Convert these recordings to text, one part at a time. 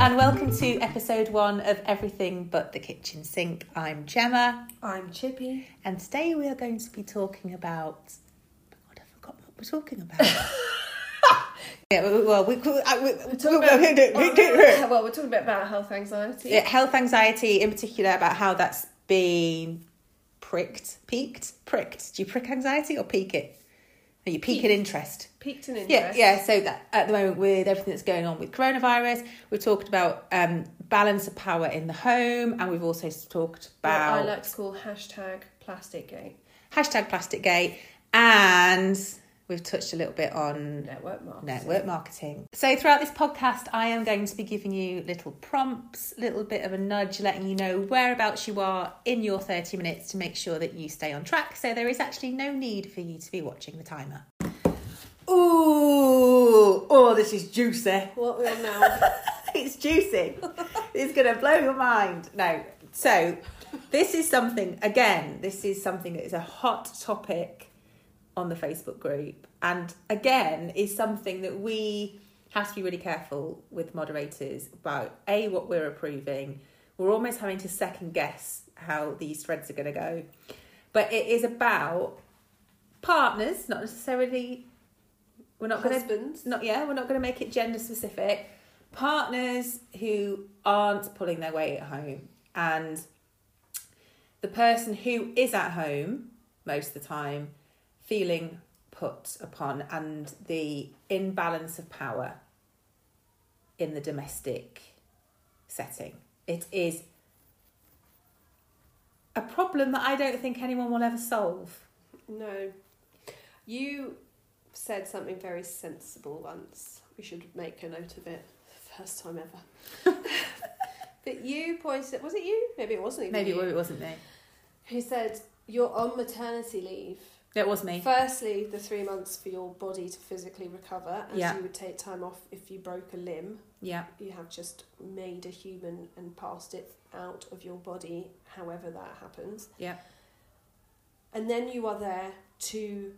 and welcome to episode one of Everything But the Kitchen Sink. I'm Gemma, I'm Chippy. and today we are going to be talking about. God, I forgot what we're talking about. yeah, well, we, we, I- we, we, talking about- we do- we do- well, we're talking about health anxiety. Yeah, health anxiety, in particular, about how that's been pricked, peaked, pricked. Do you prick anxiety or peak it? Are you peak in interest? Peaked in interest. Yeah, yeah. So that at the moment, with everything that's going on with coronavirus, we've talked about um, balance of power in the home, and we've also talked What I like to call hashtag plastic gate. hashtag plastic gate and we've touched a little bit on network marketing. network marketing. So throughout this podcast, I am going to be giving you little prompts, a little bit of a nudge, letting you know whereabouts you are in your 30 minutes to make sure that you stay on track. So there is actually no need for you to be watching the timer. Ooh, oh, this is juicy. What we're on now. it's juicy. it's going to blow your mind. No. So, this is something, again, this is something that is a hot topic on the Facebook group. And again, is something that we have to be really careful with moderators about A, what we're approving. We're almost having to second guess how these threads are going to go. But it is about partners, not necessarily. We're not going to Husbands. not yeah we're not going to make it gender specific partners who aren't pulling their weight at home and the person who is at home most of the time feeling put upon and the imbalance of power in the domestic setting it is a problem that i don't think anyone will ever solve No. You said something very sensible once. We should make a note of it. First time ever. but you pointed. Was it you? Maybe it wasn't even maybe you. it wasn't me Who said you're on maternity leave? It was me Firstly, the three months for your body to physically recover, as Yeah. you would take time off if you broke a limb. yeah You have just made a human and passed it out of your body, however that happens. Yeah. And then you are there to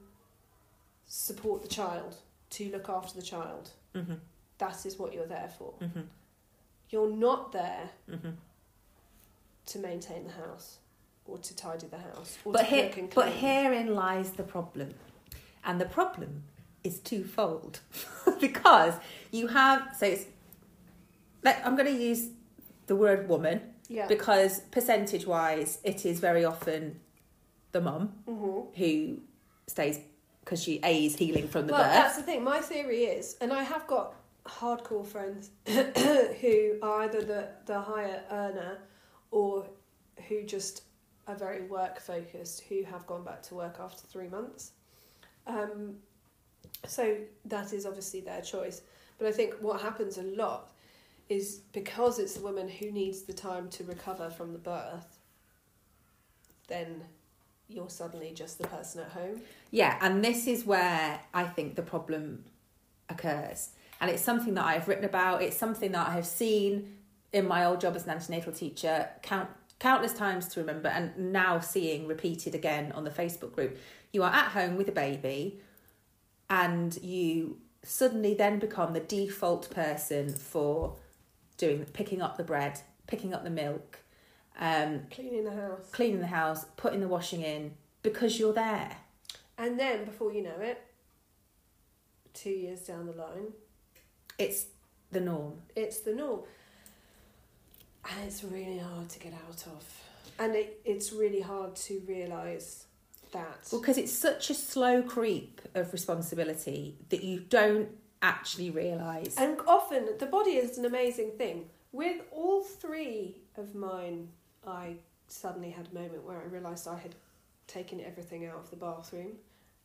support the child, to look after the child. hmm That is what you're there for. hmm You're not there hmm to maintain the house or to tidy the house or But to here, cook and but herein lies the problem, and the problem is twofold, because you have so it's. Like, I'm going to use the word woman yeah. because percentage wise, it is very often the mum mm-hmm. who stays because she a is healing from the well, birth. that's the thing. My theory is, and I have got hardcore friends who are either the, the higher earner or who just are very work focused, who have gone back to work after three months. Um, so that is obviously their choice. But I think what happens a lot is because it's the woman who needs the time to recover from the birth, then you're suddenly just the person at home. Yeah, and this is where I think the problem occurs. And it's something that I've written about, it's something that I have seen in my old job as an antenatal teacher count countless times to remember and now seeing repeated again on the Facebook group. You are at home with a baby and you suddenly then become the default person for doing picking up the bread, picking up the milk, um, Cleaning the house. cleaning the house, putting the washing in because you're there. And then before you know it, two years down the line, It's the norm. it's the norm. And it's really hard to get out of. And it, it's really hard to realise that. Well, because it's such a slow creep of responsibility that you don't actually realise. And often the body is an amazing thing. With all three of mine, I suddenly had a moment where I realised I had taken everything out of the bathroom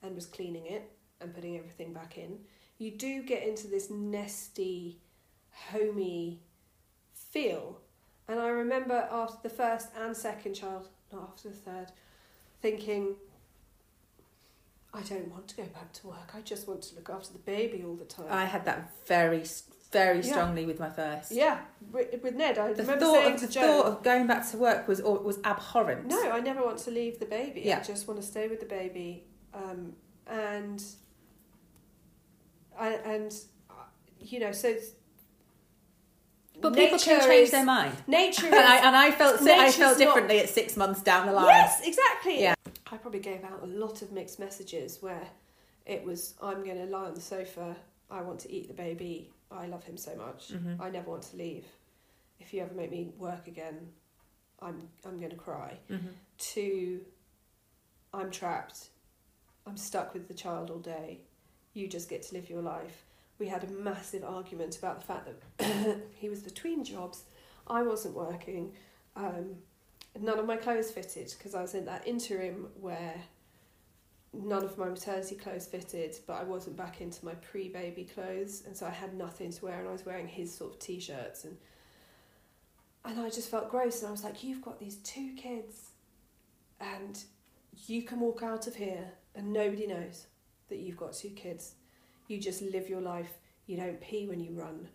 and was cleaning it and putting everything back in. You do get into this nesty, homey feel. And I remember after the first and second child, not after the third, thinking, I don't want to go back to work. I just want to look after the baby all the time. I had that very, very Yeah. strongly with my first. Yeah, with Ned, I The remember thought saying of, the Joe, thought of going back to work was was abhorrent. "No, I never want to leave the baby. Yeah. I just want to stay with the baby." Um, and I and you know, so it's- But people can change is- their mind. Nature And I, and I felt I Nature's felt not- differently at six months down the line. Yes, exactly. Yeah. I probably gave out a lot of mixed messages where it was I'm going to lie on the sofa, I want to eat the baby, I love him so much, Mhm. I never want to leave. If you ever make me work again, I'm I'm going to cry. Mhm. To I'm trapped. I'm stuck with the child all day. You just get to live your life. We had a massive argument about the fact that he was between jobs. I wasn't working. Um, none of my clothes fitted because I was in that interim where none of my maternity clothes fitted, but I wasn't back into my pre baby clothes, and so I had nothing to wear, and I was wearing his sort of t shirts, and and I just felt gross, and I was like, "You've got these two kids, and you can walk out of here, and nobody knows that you've got two kids. You just live your life. You don't pee when you run,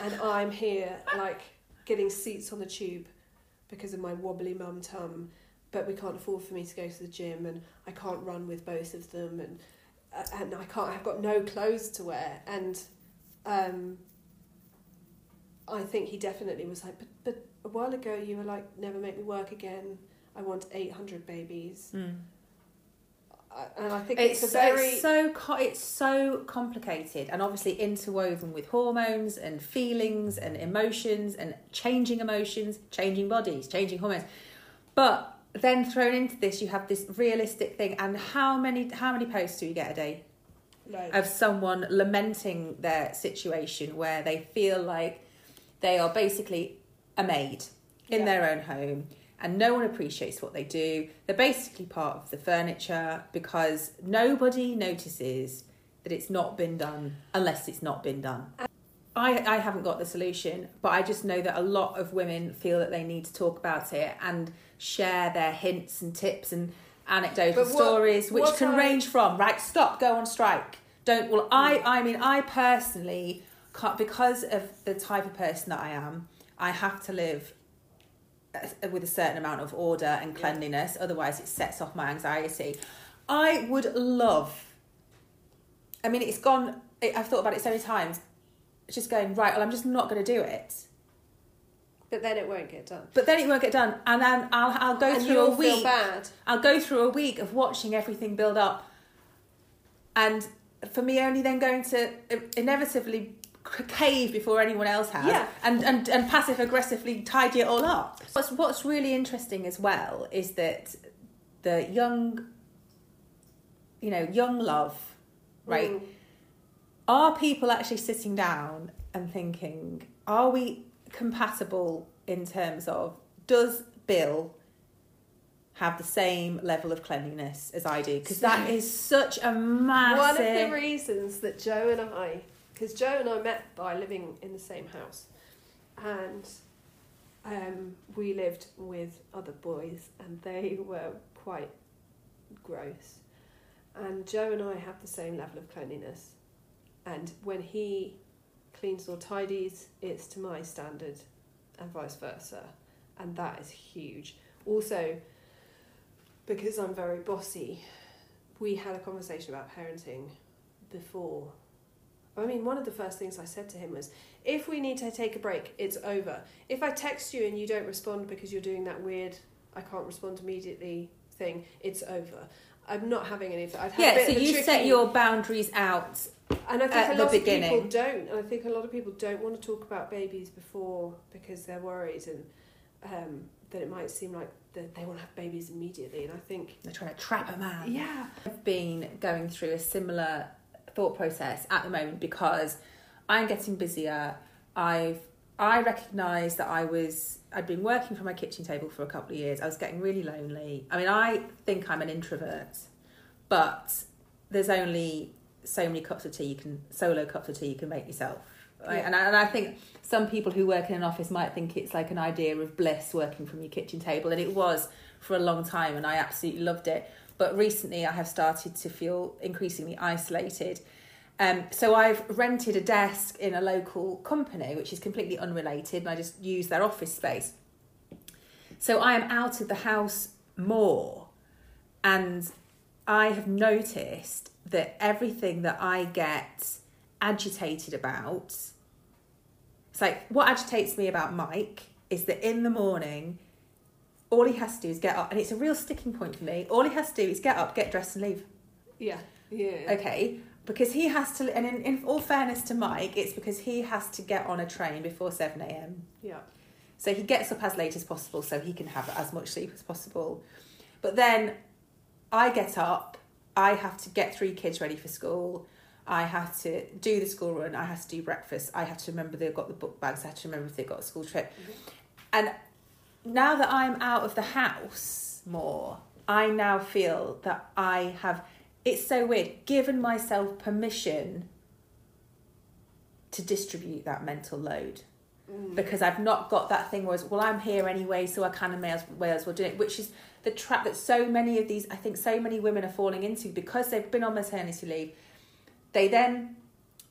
and I'm here like getting seats on the tube." because of my wobbly mum tum, but we can't afford for me to go to the gym, and I can't run with both of them, and uh, and I can't. I've got no clothes to wear, and um, I think he definitely was like, but but a while ago you were like, never make me work again. I want eight hundred babies, Mm. And I think It's, it's, very it's so co- it's so complicated and obviously interwoven with hormones and feelings and emotions and changing emotions, changing bodies, changing hormones. But then thrown into this, you have this realistic thing. And how many how many posts do you get a day of someone lamenting their situation where they feel like they are basically a maid in Yeah. their own home and no one appreciates what they do. They're basically part of the furniture because nobody notices that it's not been done unless it's not been done. I, I haven't got the solution, but I just know that a lot of women feel that they need to talk about it and share their hints and tips and anecdotal what- stories, which can I- range from right, stop, go on strike. Don't well, I I mean I personally can't because of the type of person that I am. I have to live with a certain amount of order and Yeah. cleanliness, otherwise it sets off my anxiety. I would love. I mean, it's gone. I've thought about it so many times. It's just going right. Well, I'm just not going to do it. but then it won't get done. But then it won't get done, and then I'll I'll go and through a week. feel bad. I'll go through a week of watching everything build up, and for me, only then going to inevitably cave before anyone else has, Yeah. and and and passive aggressively tidy it all up. What's what's really interesting as well is that the young, you know, young love, right? Mm. are people actually sitting down and thinking, are we compatible in terms of does Bill have the same level of cleanliness as I do? Because that is such a massive. One of the reasons that Joe and I, because Joe and I met by living in the same house, and um, we lived with other boys, and they were quite gross. And Joe and I have the same level of cleanliness, and when he cleans or tidies, it's to my standard, and vice versa, and that is huge. Also, because I'm very bossy, we had a conversation about parenting before. I mean, one of the first things I said to him was, if we need to take a break, it's over. If I text you and you don't respond because you're doing that weird, I can't respond immediately thing, it's over. I'm not having any of that. I'd have a yeah, bit so you tricky- set your boundaries out. and I think at a the lot beginning. of people don't. And I think a lot of people don't want to talk about babies before because they're worried and um, that it might seem like that they want to have babies immediately. And I think, They're trying to trap a man. yeah, I've been going through a similar thought process at the moment because I'm getting busier. I've I recognised that I was I'd been working from my kitchen table for a couple of years. I was getting really lonely. I mean, I think I'm an introvert, but there's only so many cups of tea you can solo cups of tea you can make yourself. Right? Yeah. And, I, and I think some people who work in an office might think it's like an idea of bliss working from your kitchen table, and it was for a long time, and I absolutely loved it. But recently, I have started to feel increasingly isolated. Um, so I've rented a desk in a local company, which is completely unrelated, and I just use their office space. So I am out of the house more, and I have noticed that everything that I get agitated about It's like what agitates me about Mike is that in the morning, all he has to do is get up, and it's a real sticking point for me. All he has to do is get up, get dressed, and leave. Yeah. Yeah. Okay, because he has to, and in, in all fairness to Mike, it's because he has to get on a train before seven a.m. Yeah. So he gets up as late as possible so he can have as much sleep as possible. But then I get up, I have to get three kids ready for school. I have to do the school run. I have to do breakfast. I have to remember they've got the book bags. I have to remember if they've got a school trip. Mm-hmm. And now that I'm out of the house more, I now feel that I have, it's so weird, given myself permission to distribute that mental load Mm. because I've not got that thing where it's, well, I'm here anyway, so I can and may as, may as well do it, which is the trap that so many of these, I think so many women are falling into because they've been on maternity leave. They then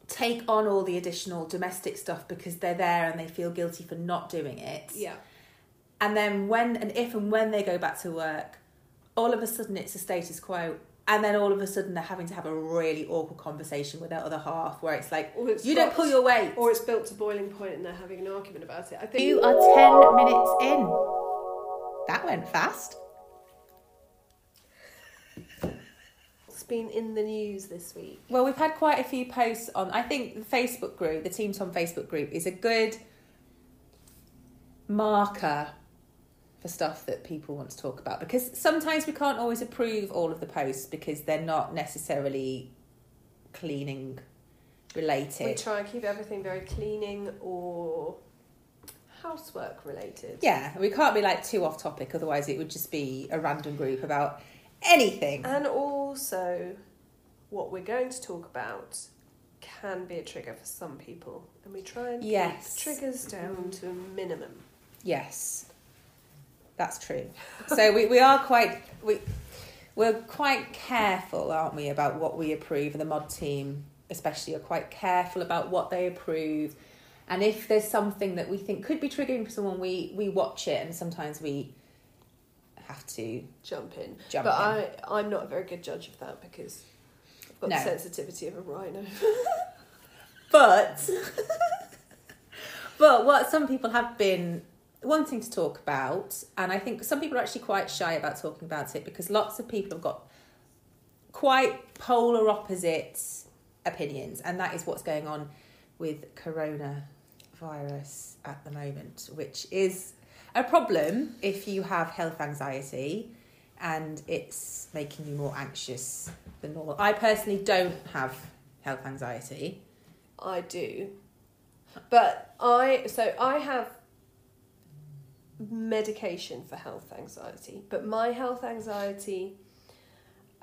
take on all the additional domestic stuff because they're there and they feel guilty for not doing it. Yeah. And then when and if and when they go back to work, all of a sudden it's a status quo. And then all of a sudden they're having to have a really awkward conversation with their other half where it's like, it's you don't pull your weight. Or it's built to boiling point and they're having an argument about it. I think You are 10 minutes in. That went fast. it's been in the news this week. Well, we've had quite a few posts on. I think the Facebook group, the Team Tom Facebook group, is a good marker for stuff that people want to talk about because sometimes we can't always approve all of the posts because they're not necessarily cleaning related. We try and keep everything very cleaning or housework related. Yeah, we can't be like too off topic, otherwise, it would just be a random group about anything. And also, what we're going to talk about can be a trigger for some people, and we try and Yes. keep triggers down to a minimum. Yes, that's true. So we, we are quite we we're quite careful, aren't we, about what we approve, and the mod team especially are quite careful about what they approve. And if there's something that we think could be triggering for someone, we we watch it, and sometimes we have to Jump in. jump. but in. I, I'm not a very good judge of that because I've got No. the sensitivity of a rhino. But but what some people have been wanting to talk about, and I think some people are actually quite shy about talking about it because lots of people have got quite polar opposite opinions, and that is what's going on with coronavirus at the moment, which is a problem if you have health anxiety and it's making you more anxious than normal. I personally don't have health anxiety. I do. But I so I have medication for health anxiety, but my health anxiety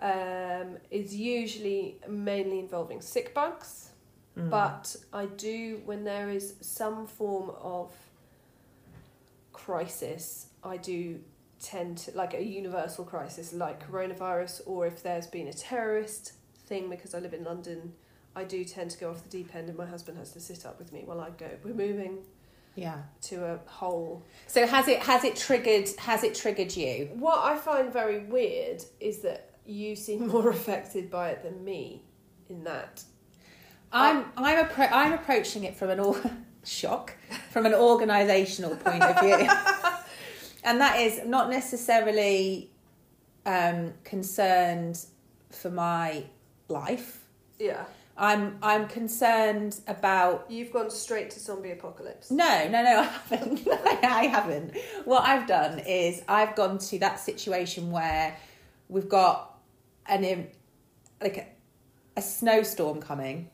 um, is usually mainly involving sick bugs. Mm. But I do when there is some form of crisis, I do tend to like a universal crisis like coronavirus or if there's been a terrorist thing because I live in London I do tend to go off the deep end, and my husband has to sit up with me while I go. We're moving Yeah. to a whole. So has it has it triggered has it triggered you? What I find very weird is that you seem more affected by it than me. In that, I'm I'm appro- I'm approaching it from an or- shock from an organisational point of view, and that is not necessarily um, concerned for my life. yeah, I'm I'm concerned about you've gone straight to zombie apocalypse. No, no, no, I haven't. I haven't. What I've done is I've gone to that situation where we've got an like a, a snowstorm coming.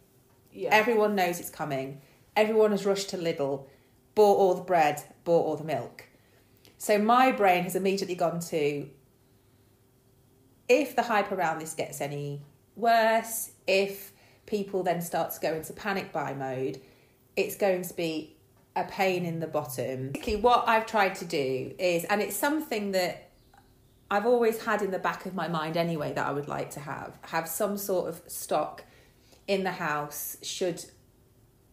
Yeah, Everyone knows it's coming. Everyone has rushed to Lidl, bought all the bread, bought all the milk. So my brain has immediately gone to if the hype around this gets any worse, if people then start to go into panic buy mode, it's going to be a pain in the bottom. Basically, what I've tried to do is, and it's something that I've always had in the back of my mind anyway that I would like to have, have some sort of stock in the house should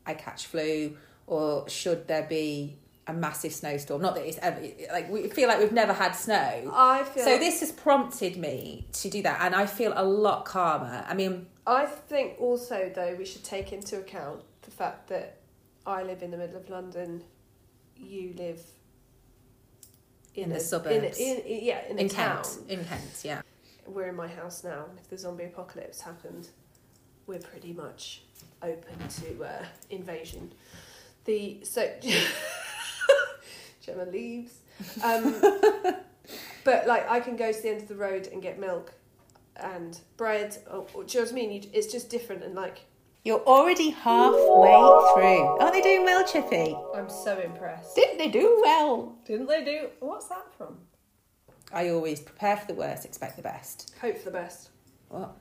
I catch flu or should there be a massive snowstorm. Not that it's ever like we feel like we've never had snow. I feel. So this has prompted me to do that, and I feel a lot calmer. I mean, I think also though we should take into account the fact that I live in the middle of London. You live In the a- suburbs. In, in, in- yeah, in, in a town. Kent. In Kent, yeah. We're in my house now, and if the zombie apocalypse happened, we're pretty much open to uh, invasion. The so Gemma leaves, um, but like I can go to the end of the road and get milk and bread. Or, or, do you know what I mean? You, it's just different, and like You're already halfway through. Aren't they doing well, Chippy? I'm so impressed. Didn't they do well? Didn't they do? What's that from? I always prepare for the worst, expect the best. Hope for the best. What?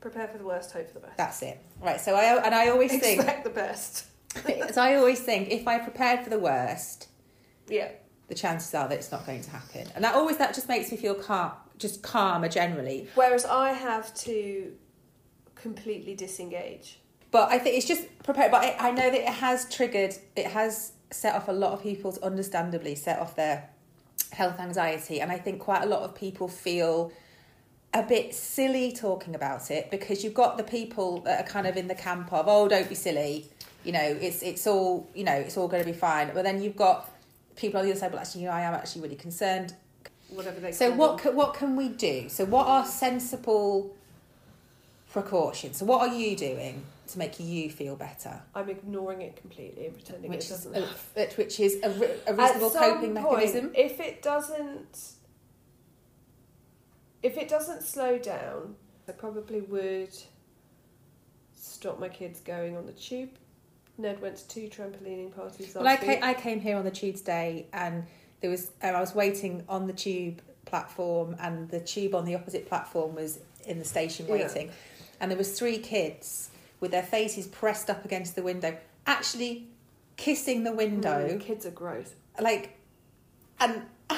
Prepare for the worst. Hope for the best. That's it. Right. So I and I always think. Expect the best. so I always think if I prepared for the worst, Yeah. the chances are that it's not going to happen, and that always that just makes me feel calm, just calmer generally. Whereas I have to completely disengage. But I think it's just prepared. But I, I know that it has triggered. It has set off a lot of people's, understandably, set off their health anxiety, and I think quite a lot of people feel a bit silly talking about it because you've got the people that are kind of in the camp of oh don't be silly you know it's it's all you know it's all going to be fine but then you've got people on the other side but actually you know I am actually really concerned Whatever they so what them. ca- what can we do so what are sensible precautions so what are you doing to make you feel better I'm ignoring it completely and pretending which it is doesn't a, happen. which is a, a reasonable coping point, mechanism If it doesn't, if it doesn't slow down, I probably would stop my kids going on the tube. Ned went to two trampolining parties last Well, I week. came, I came here on the tube today, and there was uh, I was waiting on the tube platform, and the tube on the opposite platform was in the station Yeah. waiting, and there was three kids with their faces pressed up against the window, actually kissing the window, Mm, kids are gross. like, and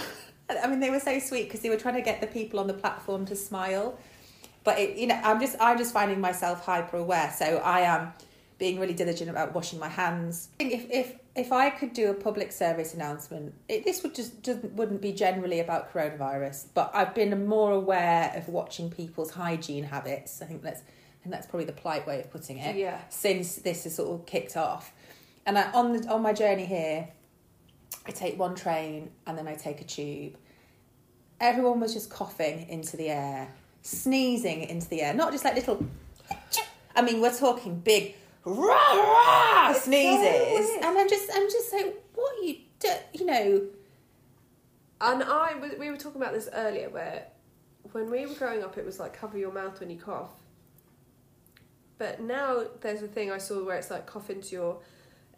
I mean they were so sweet because they were trying to get the people on the platform to smile, but it, you know I'm just I'm just finding myself hyper aware, so I am being really diligent about washing my hands. I think if if if I could do a public service announcement, it, this would just, just wouldn't be generally about coronavirus, but I've been more aware of watching people's hygiene habits. I think that's think that's probably the polite way of putting it Yeah. since this has sort of kicked off. And I, on the on my journey here, I take one train and then I take a tube. Everyone was just coughing into the air, sneezing into the air, not just like little. I mean, we're talking big rah rah It's so sneezes, weird. and I'm just I'm just like, what are you do? You know, And I we were talking about this earlier, where when we were growing up, it was like cover your mouth when you cough. But now there's a thing I saw where it's like cough into your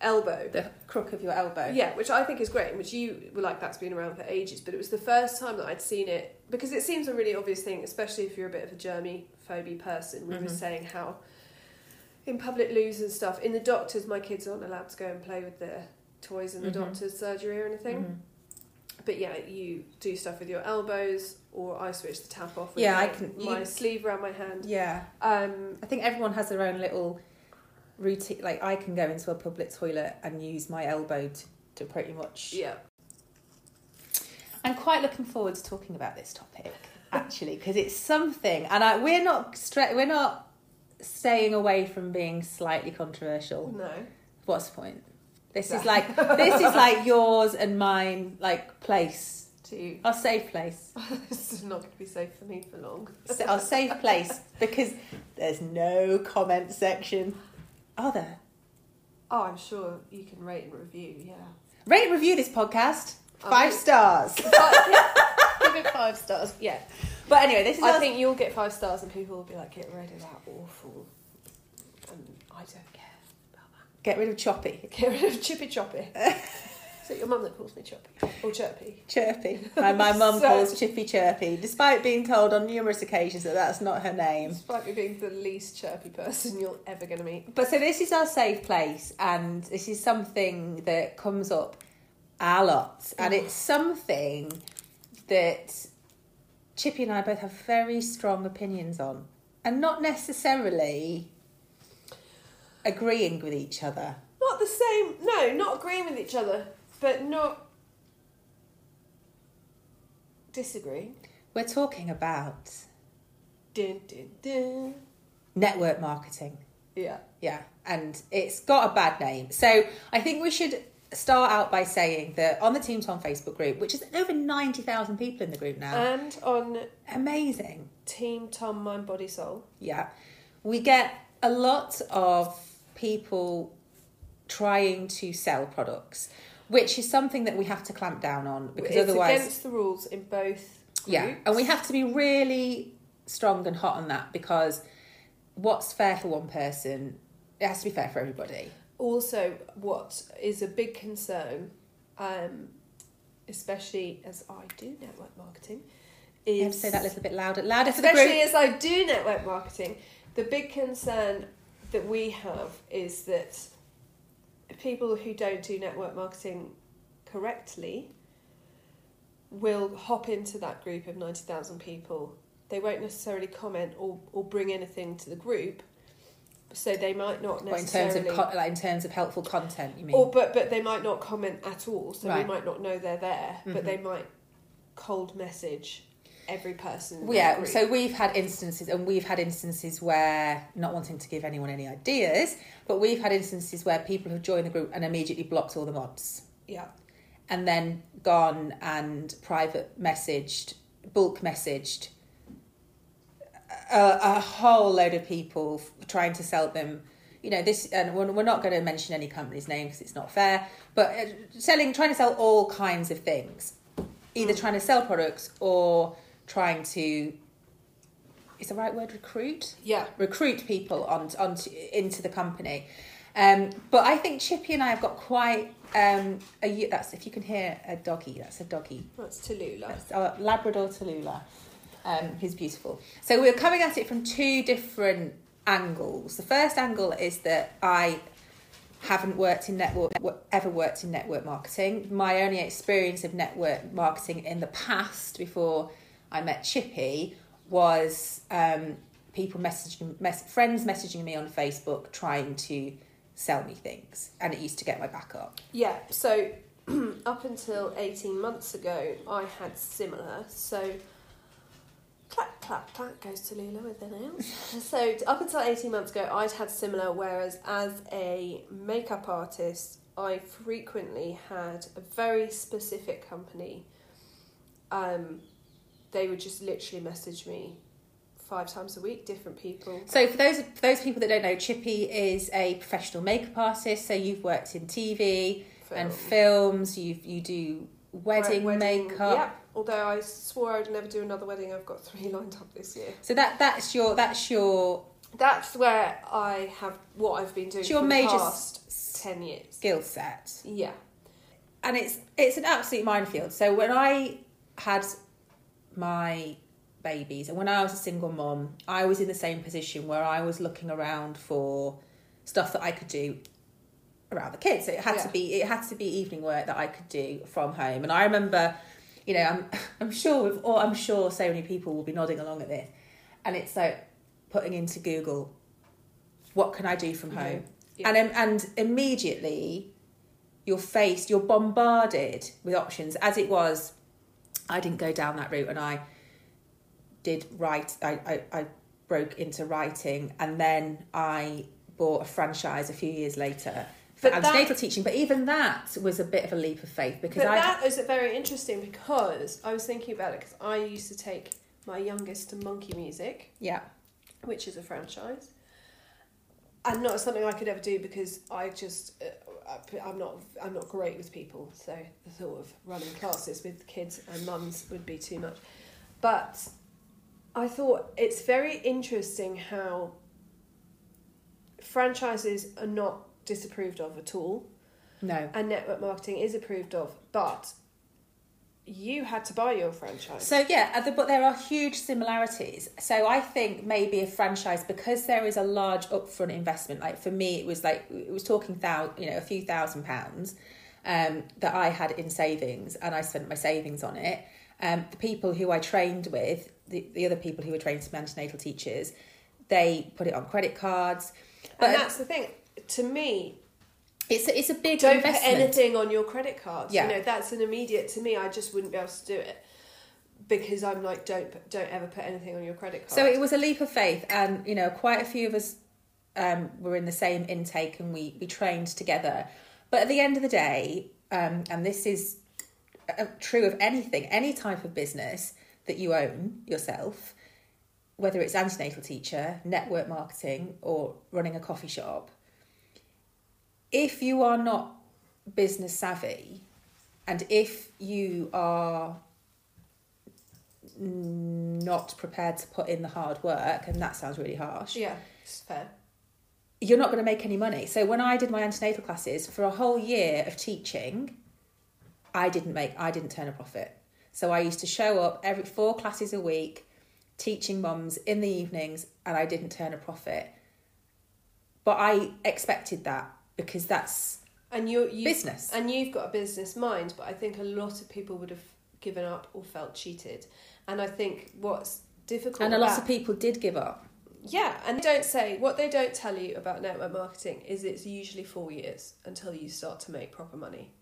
elbow. the crook of your elbow. Yeah, which I think is great, which you were like, that's been around for ages. But it was the first time that I'd seen it because it seems a really obvious thing, especially if you're a bit of a germy phobia person. We were Mhm. saying how in public loos and stuff, in the doctors, my kids aren't allowed to go and play with their toys in the Mhm. doctor's surgery or anything. Mhm. But yeah, you do stuff with your elbows, or I switch the tap off with Yeah, my, I can- my you- sleeve around my hand. Yeah. Um, I think everyone has their own little routine. Like I can go into a public toilet and use my elbow to, to pretty much. yeah, I'm quite looking forward to talking about this topic actually because it's something, and I, we're not stra- we're not staying away from being slightly controversial. no. What's the point? This is like this is like yours and mine, like place, To our safe place, this is not going to be safe for me for long. S- our safe place because there's no comment section. Are there? Oh, I'm sure you can rate and review. Yeah. Rate and review this podcast. Oh. Five yeah. stars. Give it five stars. Yeah. But anyway, this is I our- think you'll get five stars and people will be like, get rid of that awful. And I don't care about that. get rid of choppy, Get rid of Chippy Choppy. Is it your mum that calls me Choppy? Or Chirpy? chirpy. And my mum So- calls Chippy Chirpy, despite being told on numerous occasions that that's not her name. Despite me being the least chirpy person you're ever going to meet. But so this is our safe place, and this is something that comes up a lot, and oh. it's something that Chippy and I both have very strong opinions on, and not necessarily agreeing with each other. Not the same. No, not agreeing with each other, but not disagreeing. We're talking about Dun, dun, dun. network marketing. Yeah. Yeah, and it's got a bad name. So I think we should start out by saying that on the Team Tom Facebook group, which is over 90,000 people in the group now, And on amazing. Team Tom Mind Body Soul. Yeah. We get a lot of people trying to sell products, which is something that we have to clamp down on because otherwise, it's otherwise. against the rules in both. Yeah, and we have to be really strong and hot on that because what's fair for one person, it has to be fair for everybody. Also what is a big concern um, especially as i do network marketing is You have to say that a little bit louder, louder for the especially group. as i do network marketing the big concern that we have is that people who don't do network marketing correctly will hop into that group of 90,000 people they won't necessarily comment or, or bring anything to the group so they might not Or in terms of like in terms of helpful content, you mean? or but but they might not comment at all, so Right. we might not know they're there. Mhm. But they might cold message every person. Well, yeah, so we've had instances, and we've had instances where, not wanting to give anyone any ideas, but we've had instances where people have joined the group and immediately blocked all the mods, yeah, and then gone and private messaged, bulk messaged a, a whole load of people f- trying to sell them. You know this, and we're, we're not going to mention any company's name because it's not fair. But uh, selling, trying to sell all kinds of things, either trying to sell products or trying to. Is the right word recruit? yeah, recruit people on onto into the company. Um, but I think Chippy and I have got quite um, a that's if you can hear a doggy, that's a doggy. that's Tallulah. That's our Labrador Tallulah, um, who's beautiful. So we're coming at it from two different angles. The first angle is that I haven't worked in network ever worked in network marketing. My only experience of network marketing in the past before I met Chippy was um, people messaging mess, friends messaging me on Facebook trying to sell me things, and it used to get my back up. Yeah, so up until 18 months ago, I had similar. So, clap, clap, clap goes Tallulah with the nails. so, up until 18 months ago, I'd had similar, whereas as a makeup artist, I frequently had a very specific company. Um, they would just literally message me five times a week, different people. So for those for those people that don't know, Chippy is a professional makeup artist. So you've worked in TV and films. You you do wedding, Wedding- makeup. Yeah, although I swore I'd never do another wedding, I've got three lined up this year. So that that's your that's your That's where I have what I've been doing your for the major past s- ten years. skill set, Yeah, and it's it's an absolute minefield. So when I had my babies and when I was a single mom, I was in the same position where I was looking around for stuff that I could do around the kids. So it had to be it had to be evening work that I could do from home. And I remember, you know, I'm I'm sure with or I'm sure so many people will be nodding along at this. And it's like putting into Google what can I do from Yeah. home? Yeah. And and immediately you're faced, you're bombarded with options. As it was, I didn't go down that route and I did write I, I, I broke into writing and then I bought a franchise a few years later for But that- antenatal teaching. But even that was a bit of a leap of faith because but I that is very interesting because I was thinking about it because I used to take my youngest to Monkey Music, yeah which is a franchise, and not something I could ever do because I just uh, I'm not I'm not great with people, so the thought of running classes with kids and mums would be too much. But I thought it's very interesting how franchises are not disapproved of at all, no. and network marketing is approved of, but you had to buy your franchise. So yeah, uh, but there are huge similarities. So I think maybe a franchise because there is a large upfront investment. Like for me, it was like it was talking thou you know a few thousand pounds um, that I had in savings, and I spent my savings on it. Um, the people who I trained with, the, the other people who were trained to be antenatal teachers, they put it on credit cards. But and that's the thing. To me, it's a, it's a big don't investment. put anything on your credit cards. Yeah. You know, that's an immediate to me. I just wouldn't be able to do it because I'm like, don't don't ever put anything on your credit card. So it was a leap of faith, and you know, quite a few of us um, were in the same intake and we, we trained together. But at the end of the day, um, and this is uh, true of anything, any type of business that you own yourself, whether it's antenatal teacher, network marketing, or running a coffee shop, if you are not business savvy and if you are not prepared to put in the hard work, and that sounds really harsh, Yeah, it's fair. you're not going to make any money. So when I did my antenatal classes for a whole year of teaching, I didn't make I didn't turn a profit. So I used to show up every four classes a week teaching mums in the evenings and I didn't turn a profit. But I expected that because that's And you you business. and you've got a business mind, but I think a lot of people would have given up or felt cheated. And I think what's difficult And a lot about- of people did give up. Yeah, and they don't say what they don't tell you about network marketing is it's usually four years until you start to make proper money.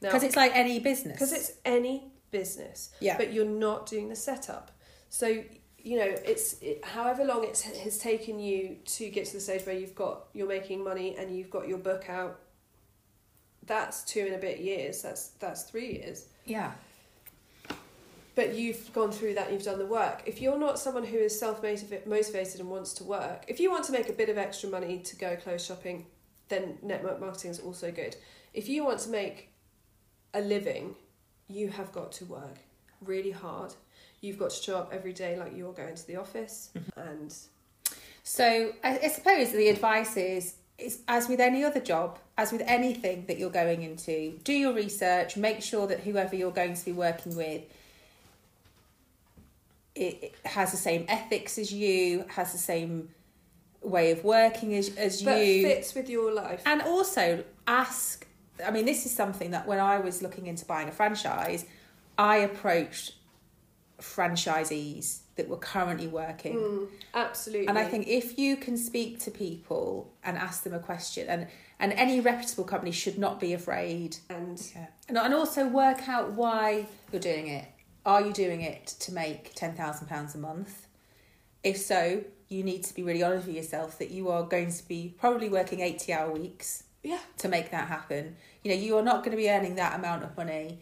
Because it's like any business. because it's any business, Yeah. but you're not doing the setup. So you know it's it, however long it has taken you to get to the stage where you've got you're making money and you've got your book out. That's two and a bit years. That's that's three years. yeah. But you've gone through that you've done the work. If you're not someone who is self motivated and wants to work, if you want to make a bit of extra money to go clothes shopping, then network marketing is also good. If you want to make a living, you have got to work really hard. You've got to show up every day like you're going to the office mm-hmm. and So I, I suppose the advice is is as with any other job, as with anything that you're going into, do your research, make sure that whoever you're going to be working with it, it has the same ethics as you, has the same way of working as as but you. fits with your life. And also ask I mean, this is something that when I was looking into buying a franchise, I approached franchisees that were currently working. Mm, absolutely. And I think if you can speak to people and ask them a question, and, and any reputable company should not be afraid. and Yeah. And, and also work out why you're doing it. Are you doing it to make £10,000 a month? If so, you need to be really honest with yourself that you are going to be probably working 80 hour weeks yeah, to make that happen. You know, you are not going to be earning that amount of money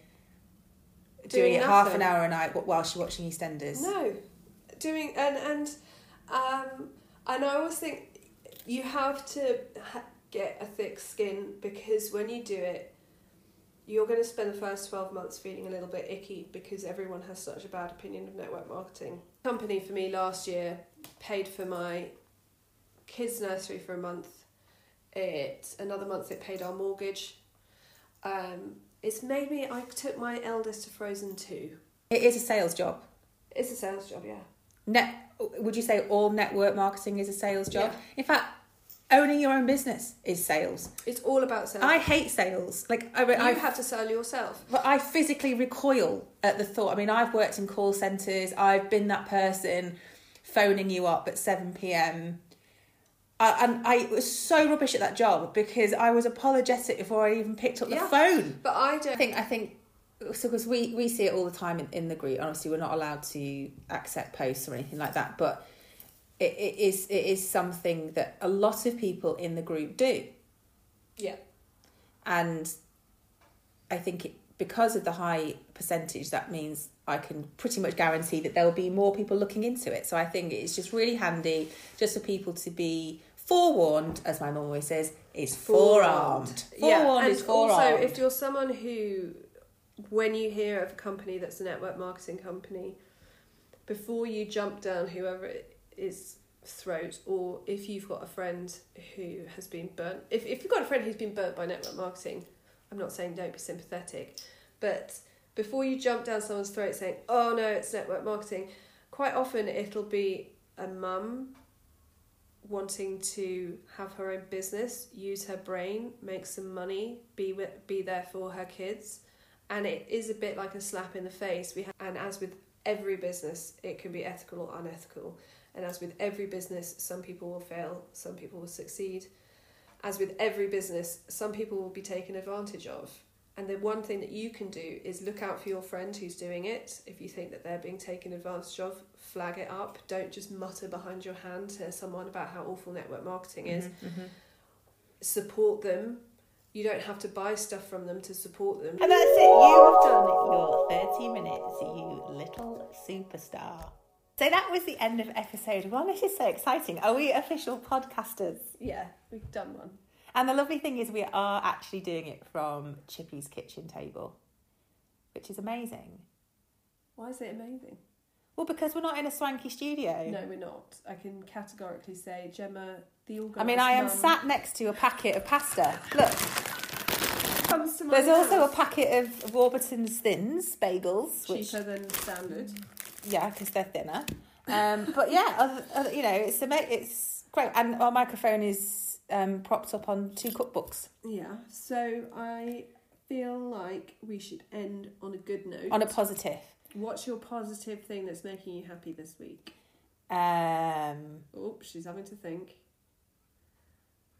doing, doing it half an hour a night wh- whilst you're watching EastEnders. No, doing and and um, and I always think you have to ha- get a thick skin because when you do it, you're going to spend the first twelve months feeling a little bit icky because everyone has such a bad opinion of network marketing. Company for me last year paid for my kids' nursery for a month. It another month it paid our mortgage. Um, it's made me. I took my eldest to Frozen two. It is a sales job. It's a sales job, yeah. Net, would you say all network marketing is a sales job? Yeah. In fact, owning your own business is sales. It's all about sales. I hate sales. Like I, you I, have to sell yourself. but I physically recoil at the thought. I mean, I've worked in call centres. I've been that person phoning you up at seven pm. I, and I was so rubbish at that job because I was apologetic before I even picked up the Yeah. phone. But I I don't. think I think so because we we see it all the time in, in the group. Obviously, we're not allowed to accept posts or anything like that, but it, it is it is something that a lot of people in the group do, Yeah. and I think it, because of the high percentage, that means I can pretty much guarantee that there will be more people looking into it. So I think it's just really handy just for people to be forewarned, as my mum always says, is forearmed. Forewarned and is forearmed. also, if you're someone who, when you hear of a company that's a network marketing company, before you jump down whoever it is throat, or if you've got a friend who has been burnt, if, if you've got a friend who's been burnt by network marketing, I'm not saying don't be sympathetic, but before you jump down someone's throat saying, oh no, it's network marketing, quite often it'll be a mum wanting to have her own business, use her brain, make some money, be with, be there for her kids, and it is a bit like a slap in the face. We ha- and as with every business, it can be ethical or unethical, and as with every business, some people will fail, some people will succeed. As with every business, some people will be taken advantage of, And the one thing that you can do is look out for your friend who's doing it. If you think that they're being taken advantage of, flag it up. Don't just mutter behind your hand to someone about how awful network marketing is. Mhm. Support them. You don't have to buy stuff from them to support them. And that's it. You have done your 30 minutes, you little superstar. So that was the end of episode one. This is so exciting. Are we official podcasters? Yeah, we've done one. And the lovely thing is, we are actually doing it from Chippy's kitchen table, which is amazing. Why is it amazing? Well, because we're not in a swanky studio. No, we're not. I can categorically say, Gemma, the organised I mean, I am mum, sat next to a packet of pasta. Look, comes to my there's also a packet of Warburton's Thins bagels, which cheaper than standard. Yeah, because they're thinner. Um, but yeah, other, other, you know, it's ama- it's great, and our microphone is um, propped up on two cookbooks Yeah. So I feel like we should end on a good note. on a positive. What's your positive thing that's making you happy this week? Um, Oh, she's having to think.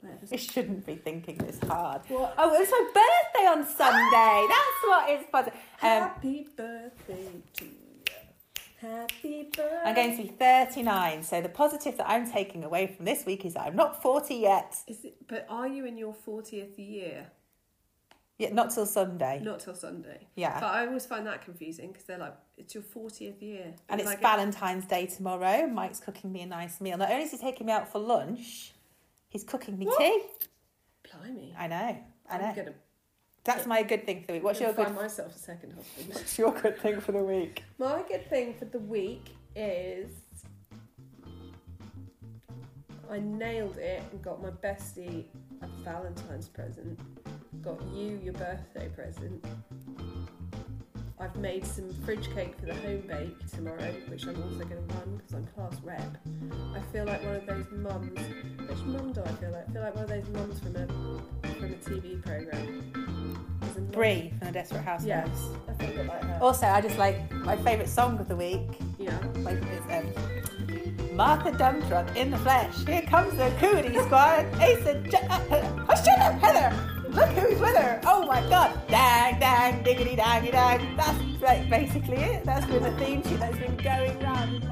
Let us- I shouldn't be thinking this hard. What? Oh, it's my birthday on Sunday. That's what is positive. Um, Happy birthday to you. Happy birthday. I'm going to be 39, so the positive that I'm taking away from this week is that I'm not 40 yet. Is it, but are you in your 40th year? Yeah, not till Sunday. Not till Sunday. Yeah. But I always find that confusing because they're like, it's your 40th year. And it's like, Valentine's Day tomorrow. Mike's cooking me a nice meal. Not only is he taking me out for lunch, he's cooking me What? tea. Blimey. I know. I I'm gonna, That's my good thing for the week. What's your good? find myself a second husband. What's your good thing for the week? My good thing for the week is I nailed it and got my bestie a Valentine's present. Got you your birthday present. I've made some fridge cake for the home bake tomorrow, which I'm also going to run because I'm class rep. I feel like one of those mums. Which mum do I feel like? I feel like one of those mums from a from a TV program. Bree from the Desperate Housewives. Yes, I her. Also, I just like my favourite song of the week. Yeah. Like is um, Martha Dumptruck in the flesh. Here comes the cootie squad. Ace and J- uh, uh, oh, shut up, Heather. Look who's with her. Oh my god. Dang, dang, diggity, daggy, dang. That's like basically it. That's been the theme tune that's been going round.